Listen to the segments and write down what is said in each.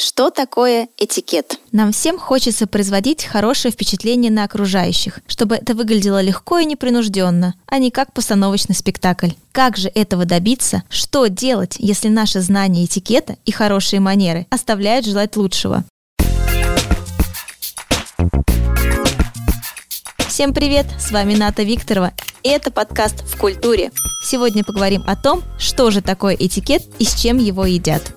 Что такое этикет? Нам всем хочется производить хорошее впечатление на окружающих, чтобы это выглядело легко и непринужденно, а не как постановочный спектакль. Как же этого добиться? Что делать, если наши знания этикета и хорошие манеры оставляют желать лучшего? Всем привет! С вами Ната Викторова. И это подкаст «В культуре». Сегодня поговорим о том, что же такое этикет и с чем его едят.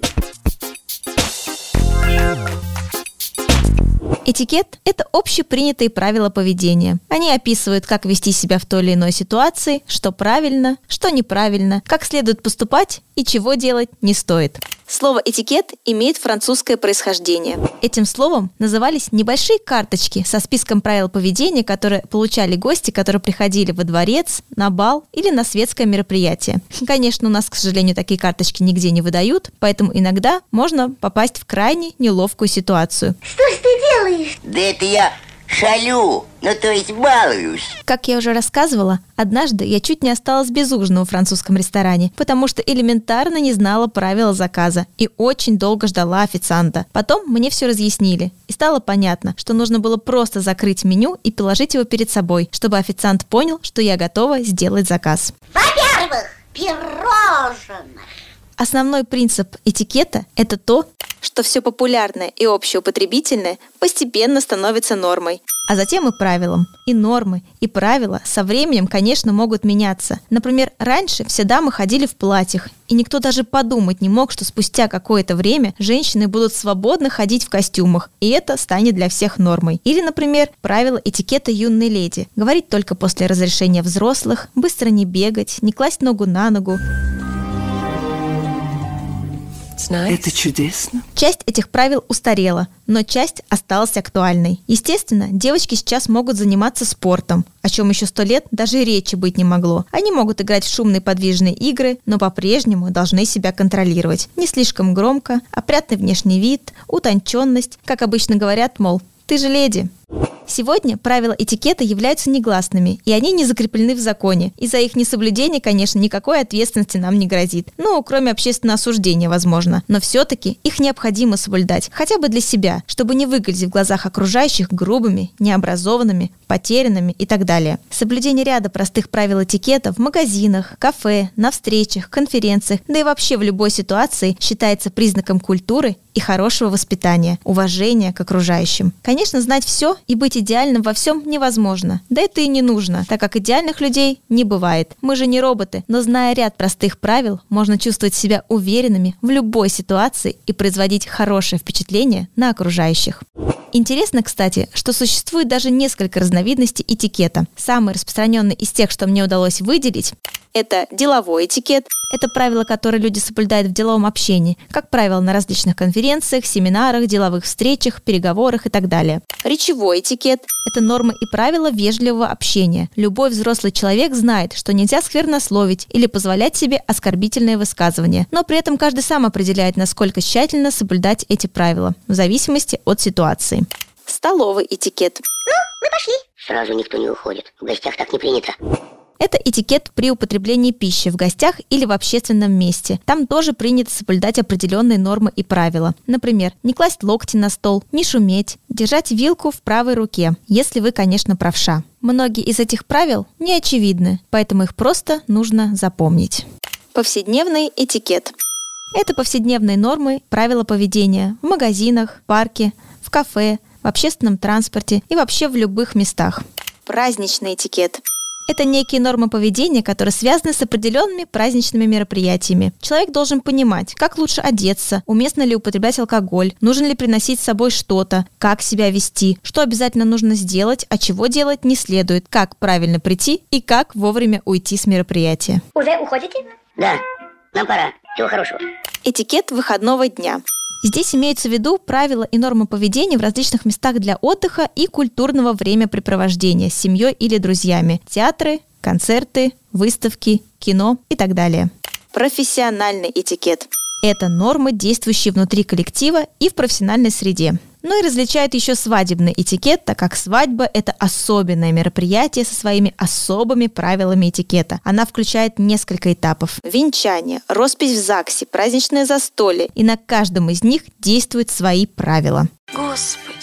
Этикет – это общепринятые правила поведения. Они описывают, как вести себя в той или иной ситуации, что правильно, что неправильно, как следует поступать и чего делать не стоит. Слово «этикет» имеет французское происхождение. Этим словом назывались небольшие карточки со списком правил поведения, которые получали гости, которые приходили во дворец, на бал или на светское мероприятие. Конечно, у нас, к сожалению, такие карточки нигде не выдают, поэтому иногда можно попасть в крайне неловкую ситуацию. Что ж ты делаешь? Да это я шалю, ну то есть балуюсь. Как я уже рассказывала, однажды я чуть не осталась без ужина в французском ресторане, потому что элементарно не знала правила заказа и очень долго ждала официанта. Потом мне все разъяснили, и стало понятно, что нужно было просто закрыть меню и положить его перед собой, чтобы официант понял, что я готова сделать заказ. Во-первых, пирожных. Основной принцип этикета – это то, что все популярное и общеупотребительное постепенно становится нормой. а затем и правилам. И нормы, и правила со временем, конечно, могут меняться. Например, раньше все дамы ходили в платьях, и никто даже подумать не мог, что спустя какое-то время женщины будут свободно ходить в костюмах, и это станет для всех нормой. Или, например, правила этикета юной леди. Говорить только после разрешения взрослых, быстро не бегать, не класть ногу на ногу. Это чудесно. Часть этих правил устарела, но часть осталась актуальной. Естественно, девочки сейчас могут заниматься спортом, о чем еще сто лет даже и речи быть не могло. Они могут играть в шумные подвижные игры, но по-прежнему должны себя контролировать. Не слишком громко, опрятный внешний вид, утонченность, как обычно говорят, мол, ты же леди. Сегодня правила этикета являются негласными, и они не закреплены в законе. И за их несоблюдение, конечно, никакой ответственности нам не грозит. Ну, кроме общественного осуждения, возможно. Но все-таки их необходимо соблюдать, хотя бы для себя, чтобы не выглядеть в глазах окружающих грубыми, необразованными, потерянными и так далее. Соблюдение ряда простых правил этикета в магазинах, кафе, на встречах, конференциях, да и вообще в любой ситуации считается признаком культуры и хорошего воспитания, уважения к окружающим. Конечно, знать все и быть идеальным во всем невозможно. Да это и не нужно, так как идеальных людей не бывает. Мы же не роботы, но зная ряд простых правил, можно чувствовать себя уверенными в любой ситуации и производить хорошее впечатление на окружающих. Интересно, кстати, что существует даже несколько разновидностей этикета. Самый распространенный из тех, что мне удалось выделить, Это деловой этикет, это правила, которые люди соблюдают в деловом общении, как правило, на различных конференциях, семинарах, деловых встречах, переговорах и так далее. речевой этикет, Это нормы и правила вежливого общения. Любой взрослый человек знает, что нельзя сквернословить или позволять себе оскорбительные высказывания. Но при этом каждый сам определяет, насколько тщательно соблюдать эти правила, в зависимости от ситуации. столовый этикет, Мы пошли. Сразу никто не уходит. В гостях так не принято. Это этикет при употреблении пищи в гостях или в общественном месте. Там тоже принято соблюдать определенные нормы и правила. Например, не класть локти на стол, не шуметь, держать вилку в правой руке, если вы, конечно, правша. Многие из этих правил не очевидны, поэтому их просто нужно запомнить. повседневный этикет, Это повседневные нормы, правила поведения в магазинах, парке, в кафе, в общественном транспорте и вообще в любых местах. праздничный этикет, Это некие нормы поведения, которые связаны с определенными праздничными мероприятиями. Человек должен понимать, как лучше одеться, уместно ли употреблять алкоголь, нужно ли приносить с собой что-то, как себя вести, что обязательно нужно сделать, а чего делать не следует, как правильно прийти и как вовремя уйти с мероприятия. Уже уходите? Да, нам пора. Всего хорошего. этикет выходного дня, Здесь имеются в виду правила и нормы поведения в различных местах для отдыха и культурного времяпрепровождения с семьей или друзьями. Театры, концерты, выставки, кино и так далее. профессиональный этикет, Это нормы, действующие внутри коллектива и в профессиональной среде. Ну и различают еще свадебный этикет, так как свадьба – это особенное мероприятие со своими особыми правилами этикета. Она включает несколько этапов. Венчание, роспись в ЗАГСе, праздничное застолье. И на каждом из них действуют свои правила. Господи,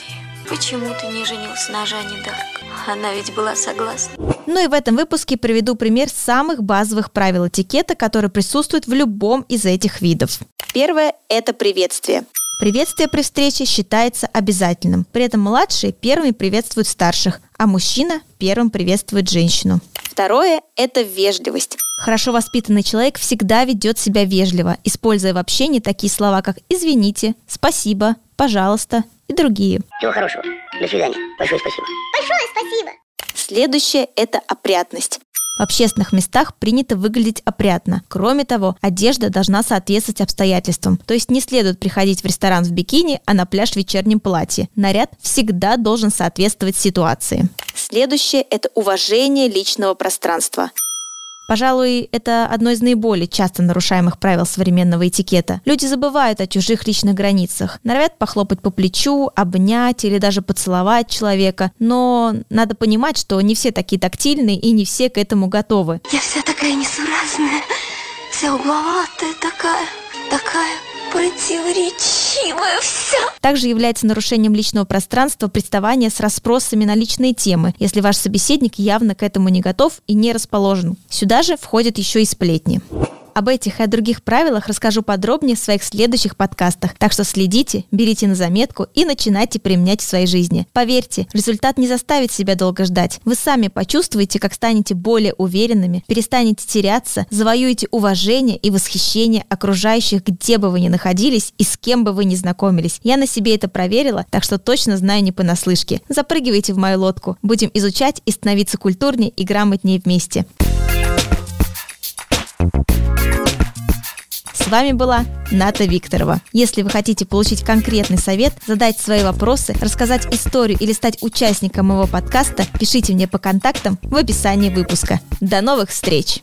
почему ты не женился на Жанне Дарк? Она ведь была согласна. Ну и в этом выпуске приведу пример самых базовых правил этикета, которые присутствуют в любом из этих видов. Первое – это приветствие. Приветствие при встрече считается обязательным. При этом младшие первыми приветствуют старших, а мужчина первым приветствует женщину. Второе – это вежливость. Хорошо воспитанный человек всегда ведет себя вежливо, используя в общении такие слова, как «извините», «спасибо», «пожалуйста» и другие. Всего хорошего. До свидания. Большое спасибо. Большое спасибо. Следующее – это опрятность. В общественных местах принято выглядеть опрятно. Кроме того, одежда должна соответствовать обстоятельствам. То есть не следует приходить в ресторан в бикини, а на пляж в вечернем платье. Наряд всегда должен соответствовать ситуации. Следующее – это уважение личного пространства. Пожалуй, это одно из наиболее часто нарушаемых правил современного этикета. Люди забывают о чужих личных границах, норовят похлопать по плечу, обнять или даже поцеловать человека, но надо понимать, что не все такие тактильные и не все к этому готовы. Я вся такая несуразная, вся угловатая такая, такая противоречивая вся. Также является нарушением личного пространства приставание с расспросами на личные темы, если ваш собеседник явно к этому не готов и не расположен. Сюда же входят еще и сплетни. Об этих и о других правилах расскажу подробнее в своих следующих подкастах, так что следите, берите на заметку и начинайте применять в своей жизни. Поверьте, результат не заставит себя долго ждать. Вы сами почувствуете, как станете более уверенными, перестанете теряться, завоюете уважение и восхищение окружающих, где бы вы ни находились и с кем бы вы ни знакомились. Я на себе это проверила, так что точно знаю не понаслышке. Запрыгивайте в мою лодку. Будем изучать и становиться культурнее и грамотнее вместе. С вами была Ната Викторова. Если вы хотите получить конкретный совет, задать свои вопросы, рассказать историю или стать участником моего подкаста, пишите мне по контактам в описании выпуска. До новых встреч!